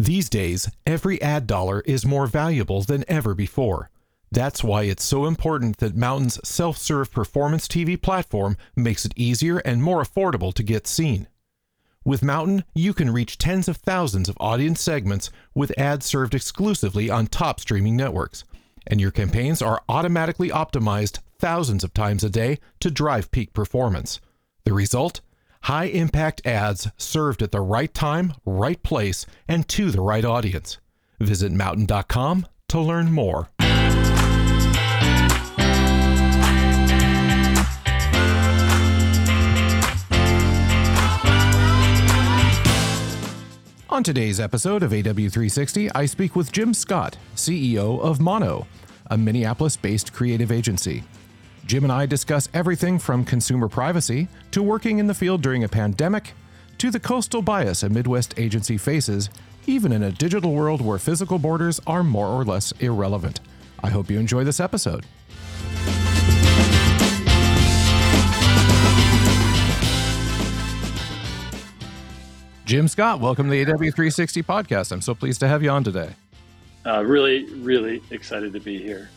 These days, every ad dollar is more valuable than ever before. That's why it's so important that Mountain's self serve performance TV platform makes it easier and more affordable to get seen. With Mountain, you can reach tens of thousands of audience segments with ads served exclusively on top streaming networks. And your campaigns are automatically optimized thousands of times a day to drive peak performance. The result? High impact ads served at the right time, right place, and to the right audience. Visit mountain.com to learn more. On today's episode of AW360, I speak with Jim Scott, CEO of Mono, a Minneapolis based creative agency. Jim and I discuss everything from consumer privacy to working in the field during a pandemic to the coastal bias a Midwest agency faces, even in a digital world where physical borders are more or less irrelevant. I hope you enjoy this episode. Jim Scott, welcome to the AW360 podcast. I'm so pleased to have you on today. Uh, really, really excited to be here.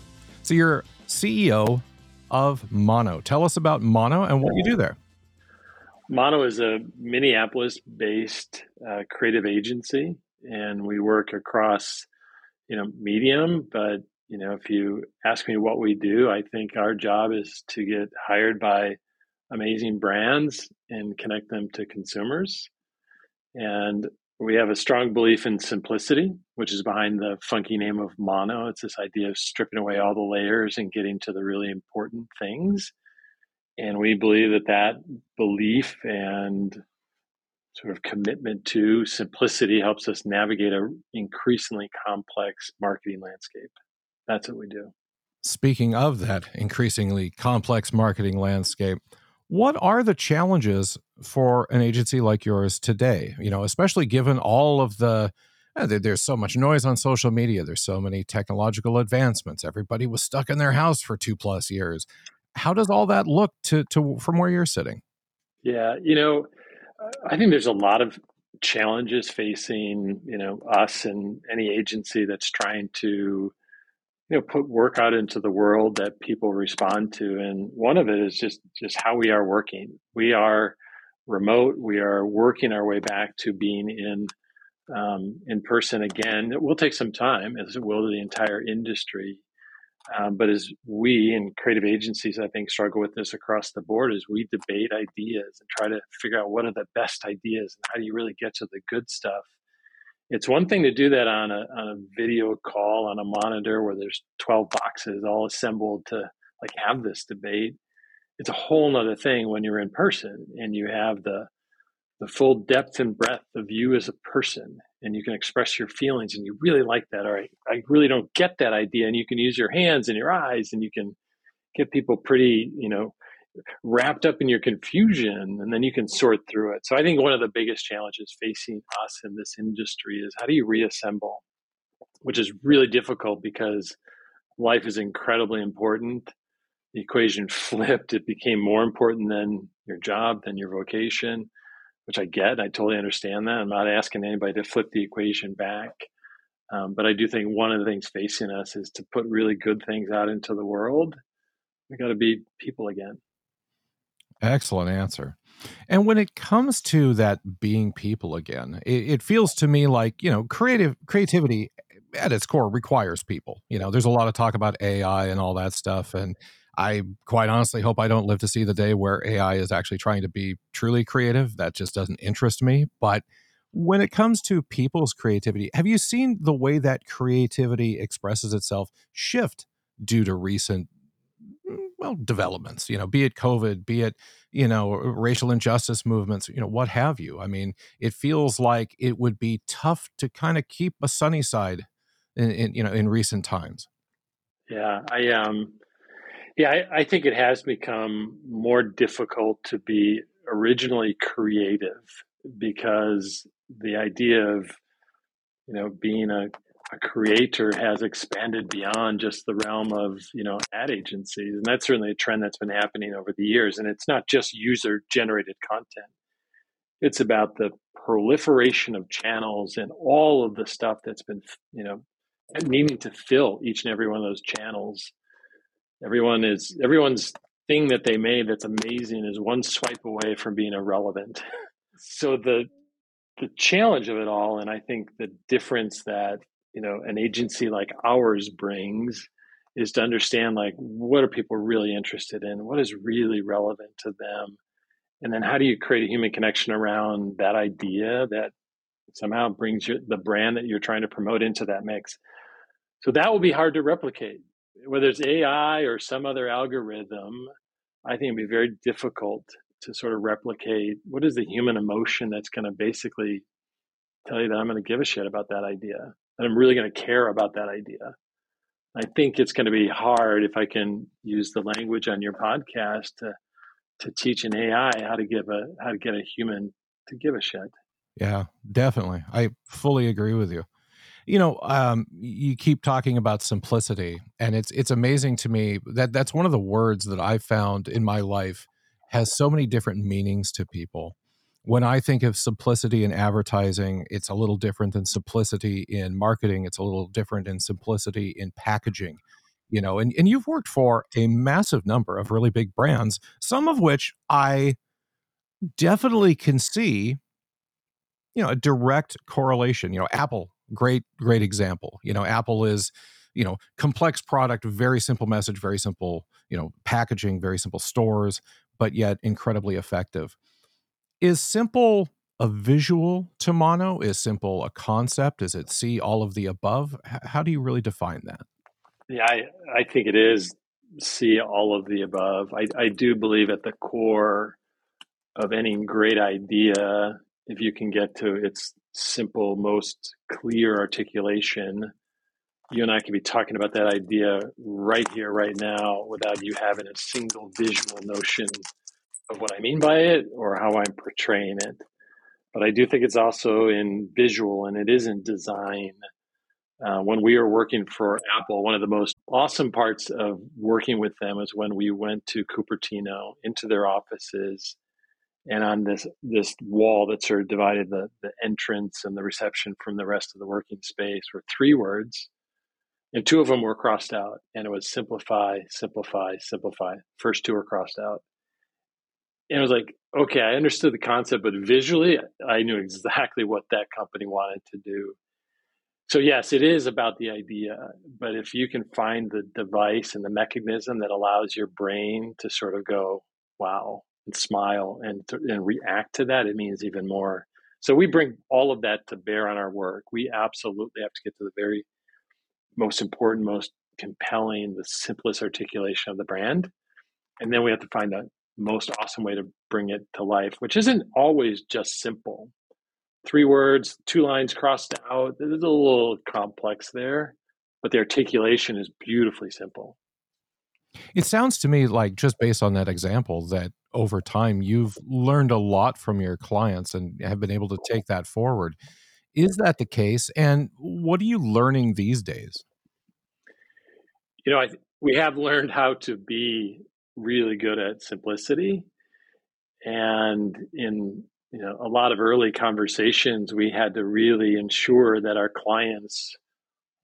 So, you're CEO of Mono. Tell us about Mono and what you do there. Mono is a Minneapolis based uh, creative agency, and we work across you know medium but you know if you ask me what we do i think our job is to get hired by amazing brands and connect them to consumers and we have a strong belief in simplicity, which is behind the funky name of mono. It's this idea of stripping away all the layers and getting to the really important things. And we believe that that belief and sort of commitment to simplicity helps us navigate a increasingly complex marketing landscape. That's what we do. Speaking of that increasingly complex marketing landscape, what are the challenges for an agency like yours today? You know, especially given all of the uh, there's so much noise on social media. There's so many technological advancements. Everybody was stuck in their house for two plus years. How does all that look to, to from where you're sitting? Yeah, you know, I think there's a lot of challenges facing you know us and any agency that's trying to you know put work out into the world that people respond to. And one of it is just just how we are working. We are remote. We are working our way back to being in um, in person again. It will take some time as it will the entire industry. Um, but as we and creative agencies i think struggle with this across the board as we debate ideas and try to figure out what are the best ideas and how do you really get to the good stuff it's one thing to do that on a, on a video call on a monitor where there's 12 boxes all assembled to like have this debate. It's a whole nother thing when you're in person and you have the the full depth and breadth of you as a person and you can express your feelings and you really like that. Or I, I really don't get that idea. And you can use your hands and your eyes and you can get people pretty you know wrapped up in your confusion and then you can sort through it. So I think one of the biggest challenges facing us in this industry is how do you reassemble, which is really difficult because life is incredibly important. The equation flipped. It became more important than your job, than your vocation, which I get. I totally understand that. I'm not asking anybody to flip the equation back. Um, but I do think one of the things facing us is to put really good things out into the world. We got to be people again. Excellent answer. And when it comes to that being people again, it, it, feels to me like, you know, creative creativity at its core requires people. You know, there's a lot of talk about AI and all that stuff. And I quite honestly hope I don't live to see the day where AI is actually trying to be truly creative. That just doesn't interest me. But when it comes to people's creativity, have you seen the way that creativity expresses itself shift due to recent well developments you know be it covid be it you know racial injustice movements you know what have you. I mean it feels like it would be tough to kind of keep a sunny side in, in, you know in recent times. Yeah i um yeah I, I think it has become more difficult to be originally creative because the idea of you know being a a creator has expanded beyond just the realm of you know ad agencies and that's certainly a trend that's been happening over the years and it's not just user generated content It's about the proliferation of channels and all of the stuff that's been, you know, needing to fill each and every one of those channels. Everyone is everyone's thing that they made that's amazing is one swipe away from being irrelevant. so the the challenge of it all, and I think the difference that you know an agency like ours brings is to understand like what are people really interested in, what is really relevant to them, and then how do you create a human connection around that idea that somehow brings the brand that you're trying to promote into that mix. So that will be hard to replicate. Whether it's AI or some other algorithm, I think it'd be very difficult to sort of replicate what is the human emotion that's going to basically tell you that I'm going to give a shit about that idea, that I'm really going to care about that idea. I think it's going to be hard if I can use the language on your podcast to to teach an AI how to give a how to get a human to give a shit. Yeah, definitely. I fully agree with you. You know, um, you keep talking about simplicity, and it's it's amazing to me that that's one of the words that I've found in my life has so many different meanings to people. When I think of simplicity in advertising, it's a little different than simplicity in marketing. It's a little different in simplicity in packaging you know and, and you've worked for a massive number of really big brands some of which i definitely can see you know a direct correlation. You know apple great great example. You know apple is you know complex product very simple message very simple you know packaging very simple stores but yet incredibly effective is simple a visual to mono is simple a concept? Is it see all of the above? How do you really define that? Yeah, I, I think it is see all of the above. I, I do believe at the core of any great idea, if you can get to its simple, most clear articulation, you and I can be talking about that idea right here, right now, without you having a single visual notion of what I mean by it or how I'm portraying it. But I do think it's also in visual and it is in design uh, when we were working for Apple, one of the most awesome parts of working with them is when we went to Cupertino into their offices, and on this this wall that sort of divided the the entrance and the reception from the rest of the working space were three words, and two of them were crossed out, and it was simplify, simplify, simplify. First two were crossed out, and it was like, okay, I understood the concept, but visually, I knew exactly what that company wanted to do so yes, it is about the idea, but if you can find the device and the mechanism that allows your brain to sort of go, "Wow," and smile and and react to that, it means even more. So we bring all of that to bear on our work. We absolutely have to get to the very most important, most compelling, the simplest articulation of the brand, and then we have to find the most awesome way to bring it to life, which isn't always just simple three words, two lines crossed out. It's a little complex there, but the articulation is beautifully simple. It sounds to me like, just based on that example, that over time you've learned a lot from your clients and have been able to take that forward. Is that the case? And what are you learning these days? You know, I, we have learned how to be really good at simplicity. And in you know a lot of early conversations we had to really ensure that our clients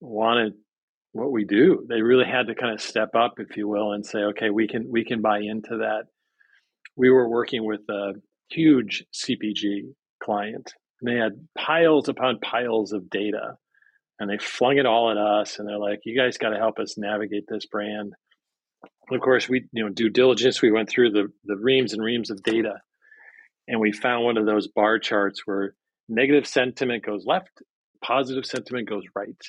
wanted what we do. They really had to kind of step up if you will and say okay we can we can buy into that. We were working with a huge cpg client and they had piles upon piles of data and they flung it all at us and they're like you guys got to help us navigate this brand. and of course we you know due diligence we went through the the reams and reams of data and we found one of those bar charts where negative sentiment goes left, positive sentiment goes right.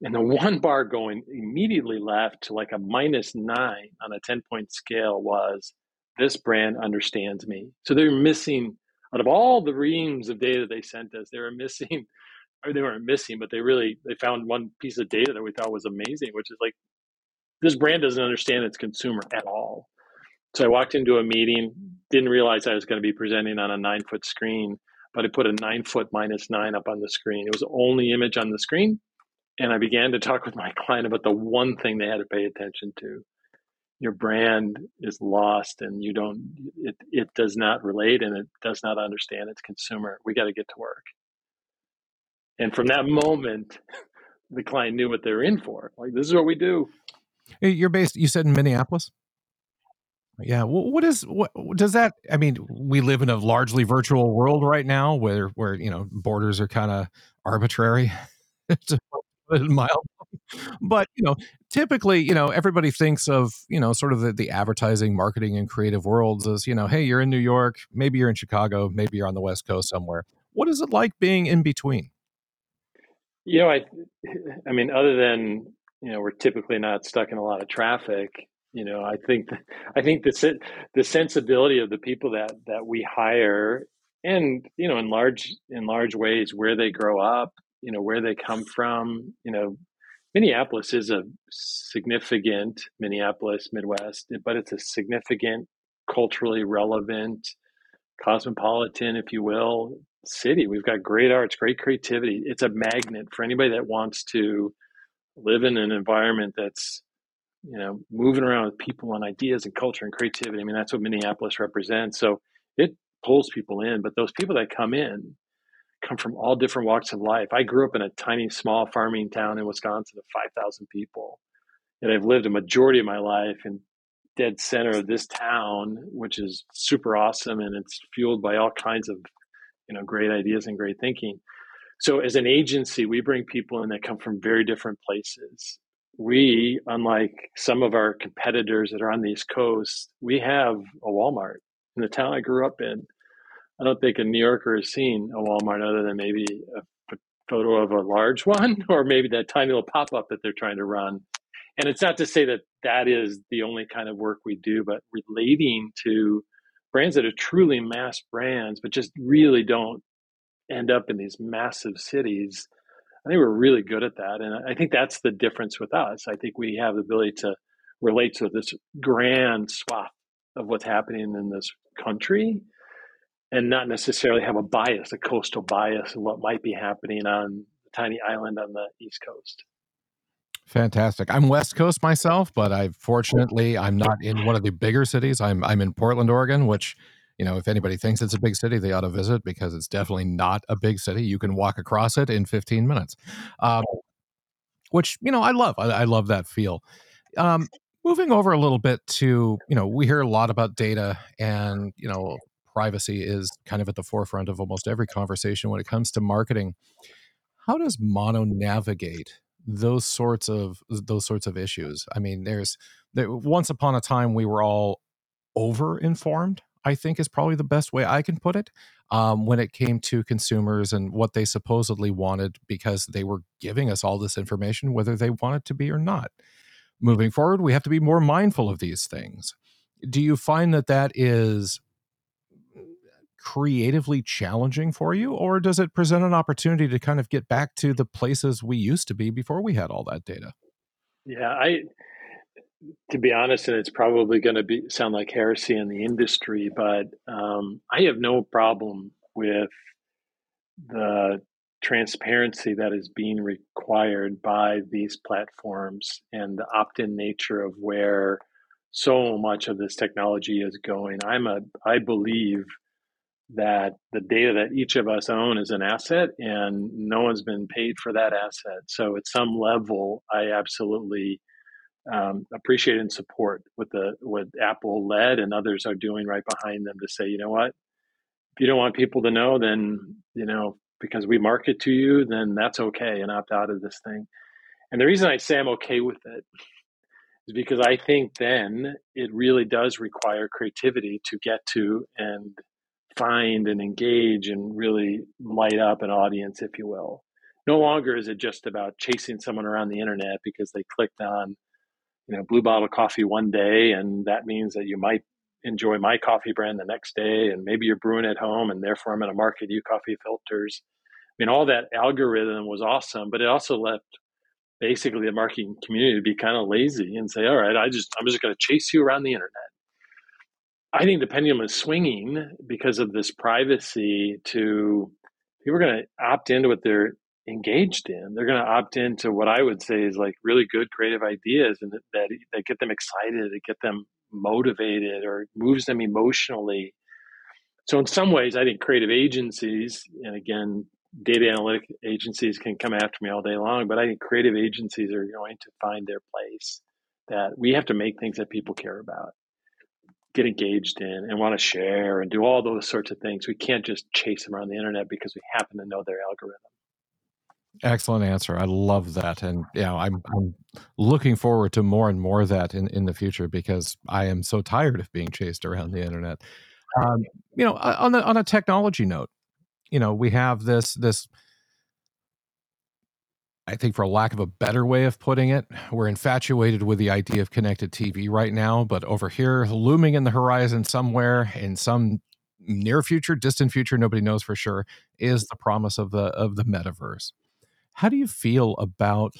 And the one bar going immediately left to like a minus nine on a 10 point scale was this brand understands me. So they're missing, out of all the reams of data they sent us, they were missing, or they weren't missing, but they really, they found one piece of data that we thought was amazing, which is like, this brand doesn't understand its consumer at all. So I walked into a meeting, didn't realize I was going to be presenting on a nine foot screen, but I put a nine foot minus nine up on the screen. It was the only image on the screen. And I began to talk with my client about the one thing they had to pay attention to. your brand is lost and you don't it, it does not relate and it does not understand its consumer we got to get to work and from that moment the client knew what they're in for like this is what we do you're based you said in minneapolis? Yeah what is what does that i mean we live in a largely virtual world right now where where you know borders are kind of arbitrary mild but you know typically you know everybody thinks of you know sort of the, the advertising marketing and creative worlds as you know hey you're in new york maybe you're in chicago maybe you're on the west coast somewhere. What is it like being in between? You know i i mean other than you know we're typically not stuck in a lot of traffic you know i think i think the the sensibility of the people that that we hire and you know in large in large ways where they grow up you know where they come from you know Minneapolis is a significant Minneapolis Midwest, but it's a significant culturally relevant cosmopolitan, if you will, city. We've got great arts, great creativity. It's a magnet for anybody that wants to live in an environment that's you know moving around with people and ideas and culture and creativity. I mean, that's what Minneapolis represents. So it pulls people in, but those people that come in come from all different walks of life. I grew up in a tiny, small farming town in Wisconsin of 5,000 people. And I've lived a majority of my life in dead center of this town, which is super awesome. And it's fueled by all kinds of, you know, great ideas and great thinking. So as an agency, we bring people in that come from very different places. We, unlike some of our competitors that are on the East Coast, we have a Walmart in the town I grew up in I don't think a New Yorker has seen a Walmart other than maybe a photo of a large one or maybe that tiny little pop up that they're trying to run. And it's not to say that that is the only kind of work we do, but relating to brands that are truly mass brands, but just really don't end up in these massive cities. I think we're really good at that. And I think that's the difference with us. I think we have the ability to relate to this grand swath of what's happening in this country and not necessarily have a bias, a coastal bias, of what might be happening on the tiny island on the East Coast. Fantastic. I'm West Coast myself, but I fortunately I'm not in one of the bigger cities. I'm I'm in Portland, Oregon, which you know, if anybody thinks it's a big city, they ought to visit because it's definitely not a big city. You can walk across it in 15 minutes, um, which you know I love. I, I love that feel. Um, moving over a little bit to you know, we hear a lot about data and you know privacy is kind of at the forefront of almost every conversation when it comes to marketing. How does Mono navigate those sorts of those sorts of issues? I mean, there's there, once upon a time we were all over informed. I think is probably the best way I can put it. Um, when it came to consumers and what they supposedly wanted, because they were giving us all this information, whether they want it to be or not. Moving forward, we have to be more mindful of these things. Do you find that that is creatively challenging for you or does it present an opportunity to kind of get back to the places we used to be before we had all that data yeah i to be honest and it's probably going to be sound like heresy in the industry but um, i have no problem with the transparency that is being required by these platforms and the opt-in nature of where so much of this technology is going i'm a i believe that the data that each of us own is an asset and no one's been paid for that asset. So at some level, I absolutely um, appreciate and support what the what Apple led and others are doing right behind them to say, you know what, if you don't want people to know, then you know because we market to you, then that's okay and opt out of this thing. And the reason I say I'm okay with it is because I think then it really does require creativity to get to and find and engage and really light up an audience, if you will. No longer is it just about chasing someone around the internet because they clicked on, you know, Blue Bottle Coffee one day, and that means that you might enjoy my coffee brand the next day, and maybe you're brewing at home, and therefore I'm going to market you coffee filters. I mean, all that algorithm was awesome, but it also left basically the marketing community to be kind of lazy and say, all right, I just I'm just going to chase you around the internet I think the pendulum is swinging because of this privacy to people are going to opt into what they're engaged in. They're going to opt into what I would say is like really good creative ideas and that, that, get them excited, that get them motivated or moves them emotionally. So in some ways, I think creative agencies, and again, data analytic agencies can come after me all day long, but I think creative agencies are going to find their place. That we have to make things that people care about, get engaged in, and want to share and do all those sorts of things. We can't just chase them around the internet because we happen to know their algorithm. Excellent answer. I love that, and yeah, I'm, I'm looking forward to more and more of that in in the future because I am so tired of being chased around the internet. Um, you know, on the on a technology note, you know, we have this this. I think, for lack of a better way of putting it, we're infatuated with the idea of connected TV right now. But over here, looming in the horizon somewhere in some near future, distant future, nobody knows for sure, is the promise of the of the metaverse. How do you feel about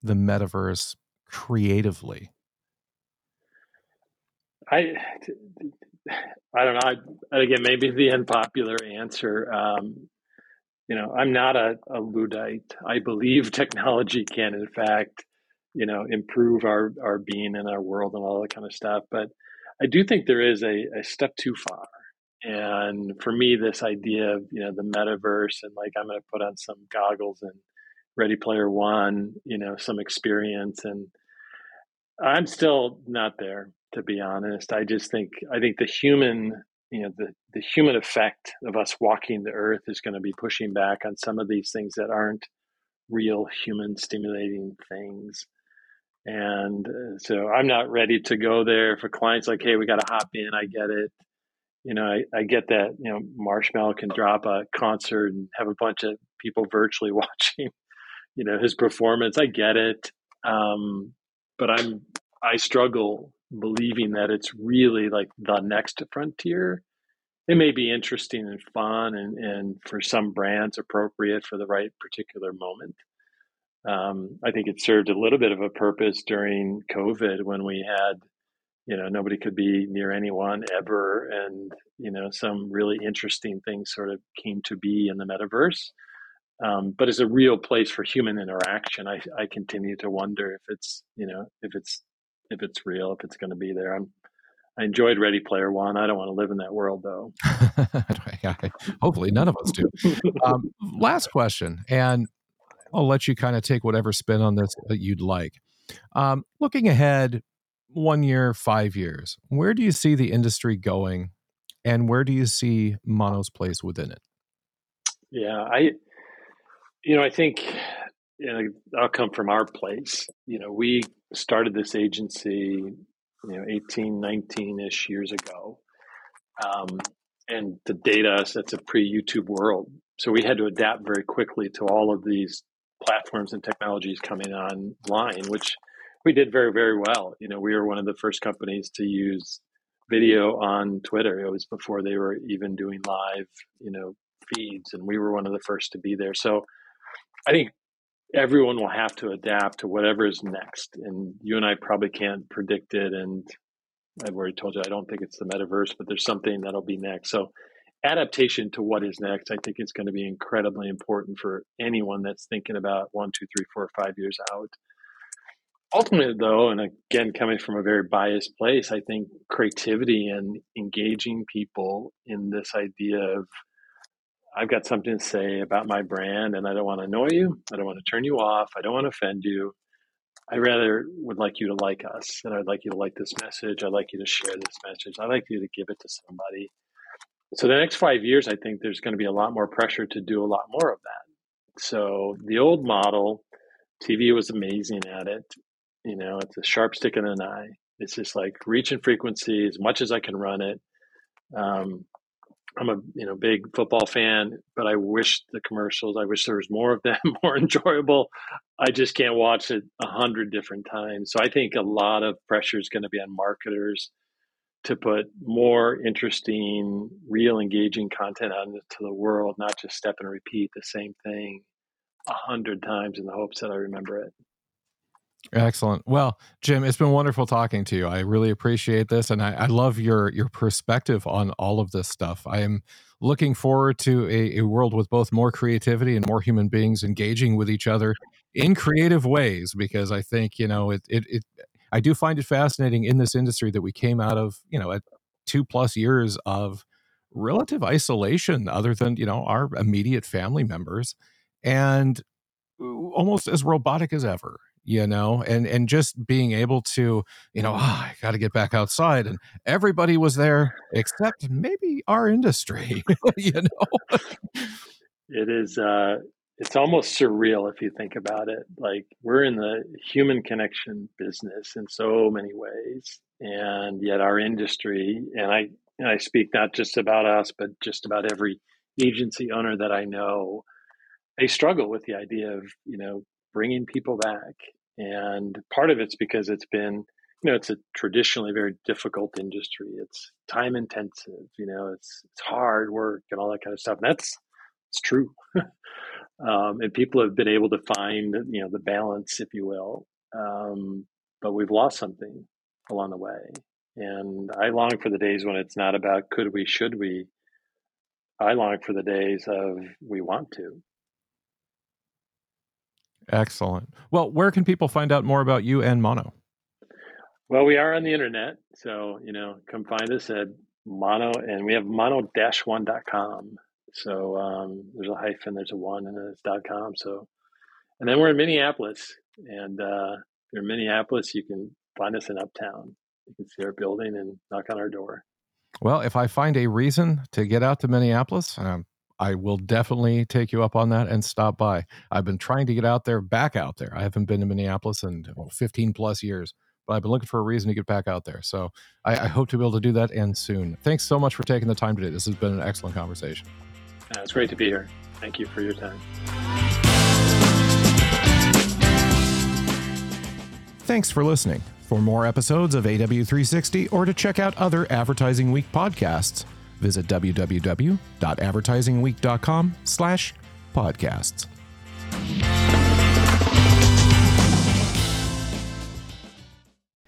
the metaverse creatively? I I don't know. I, again, maybe the unpopular answer. Um, you know, I'm not a, a Luddite. I believe technology can, in fact, you know, improve our our being in our world and all that kind of stuff. But I do think there is a, a step too far. And for me, this idea of you know the metaverse and like I'm going to put on some goggles and Ready Player One, you know, some experience, and I'm still not there to be honest. I just think I think the human you know the the human effect of us walking the earth is going to be pushing back on some of these things that aren't real human stimulating things. And uh, so i'm not ready to go there for clients like hey we got to hop in. I get it you know, I, I get that, you know, Marshmello can drop a concert and have a bunch of people virtually watching, you know, his performance. I get it. Um, but I'm, I struggle believing that it's really like the next frontier. It may be interesting and fun and, and for some brands appropriate for the right particular moment. Um, I think it served a little bit of a purpose during COVID when we had you know nobody could be near anyone ever and you know some really interesting things sort of came to be in the metaverse. Um, but as a real place for human interaction. I, I continue to wonder if it's you know if it's if it's real if it's going to be there. I'm i enjoyed ready player one. I don't want to live in that world though. Hopefully none of us do. Um, last question and i'll let you kind of take whatever spin on this that you'd like. Um, looking ahead one year, five years, where do you see the industry going and where do you see Mono's place within it? Yeah, I, you know, I think you know, I'll come from our place. You know, we started this agency, you know, 18, 19 ish years ago. Um, and the data, that's a pre YouTube world. So we had to adapt very quickly to all of these platforms and technologies coming online, which we did very very well. You know, we were one of the first companies to use video on Twitter. It was before they were even doing live, you know, feeds, and we were one of the first to be there. So I think everyone will have to adapt to whatever is next. And you and I probably can't predict it. And I've already told you I don't think it's the metaverse, but there's something that'll be next. So adaptation to what is next, I think it's going to be incredibly important for anyone that's thinking about one, two, three, four, five years out ultimately though and again coming from a very biased place i think creativity and engaging people in this idea of i've got something to say about my brand and i don't want to annoy you. I don't want to turn you off. I don't want to offend you. I rather would like you to like us and i'd like you to like this message. I'd like you to share this message. I'd like you to give it to somebody. So the next five years i think there's going to be a lot more pressure to do a lot more of that. So the old model TV was amazing at it. You know, it's a sharp stick in an eye. It's just like reach and frequency as much as I can run it. Um, I'm a you know big football fan, but I wish the commercials. I wish there was more of them, more enjoyable. I just can't watch it a hundred different times. So I think a lot of pressure is going to be on marketers to put more interesting, real, engaging content out into the world, not just step and repeat the same thing a hundred times in the hopes that I remember it. Excellent. Well, Jim, it's been wonderful talking to you. I really appreciate this, and I, I love your your perspective on all of this stuff. I am looking forward to a, a, world with both more creativity and more human beings engaging with each other in creative ways. Because I think you know it, it, it I do find it fascinating in this industry that we came out of you know at two plus years of relative isolation, other than you know our immediate family members, and uh, almost as robotic as ever you know and and just being able to you know oh, i got to get back outside and everybody was there except maybe our industry you know? It is uh it's almost surreal if you think about it like we're in the human connection business in so many ways and yet our industry and i and i speak not just about us but just about every agency owner that i know they struggle with the idea of you know bringing people back and part of it's because it's been you know it's a traditionally very difficult industry. It's time intensive you know it's it's hard work and all that kind of stuff and that's it's true. Um, and people have been able to find you know the balance if you will. Um, but we've lost something along the way. And i long for the days when it's not about could we should we. I long for the days of we want to Excellent. Well, where can people find out more about you and Mono? Well, we are on the internet. So, you know, come find us at Mono, and we have mono-one.com. So um, there's a hyphen, there's a one, and then it's dot .com. So, and then we're in Minneapolis. And uh, if you're in Minneapolis, you can find us in Uptown. You can see our building and knock on our door. Well, if I find a reason to get out to Minneapolis, um, I will definitely take you up on that and stop by. I've been trying to get out there, back out there. I haven't been to Minneapolis in well, 15 plus years, but I've been looking for a reason to get back out there. So I, I, hope to be able to do that and soon. Thanks so much for taking the time today. This has been an excellent conversation. Uh, it's great to be here. Thank you for your time. Thanks for listening. For more episodes of AW360 or to check out other Advertising Week podcasts, Visit www.advertisingweek.com slash podcasts.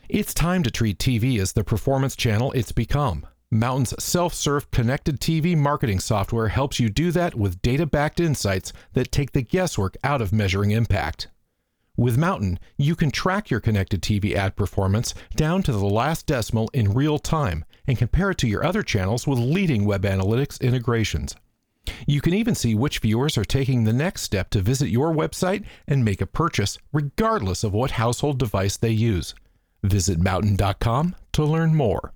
It's time to treat TV as the performance channel it's become. Mountain's self serve connected TV marketing software helps you do that with data backed insights that take the guesswork out of measuring impact. With Mountain, you can track your connected TV ad performance down to the last decimal in real time and compare it to your other channels with leading web analytics integrations. You can even see which viewers are taking the next step to visit your website and make a purchase, regardless of what household device they use. Visit mountain.com to learn more.